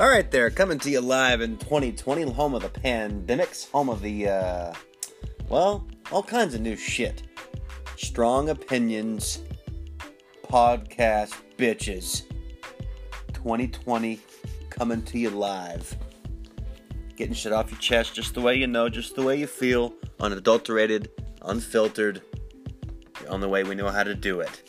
All right, there, coming to you live in 2020, home of the pandemics, home of the, uh, well, all kinds of new shit. Strong opinions, podcast bitches. 2020, coming to you live. Getting shit off your chest just the way you know, just the way you feel, unadulterated, unfiltered, The only way we know how to do it.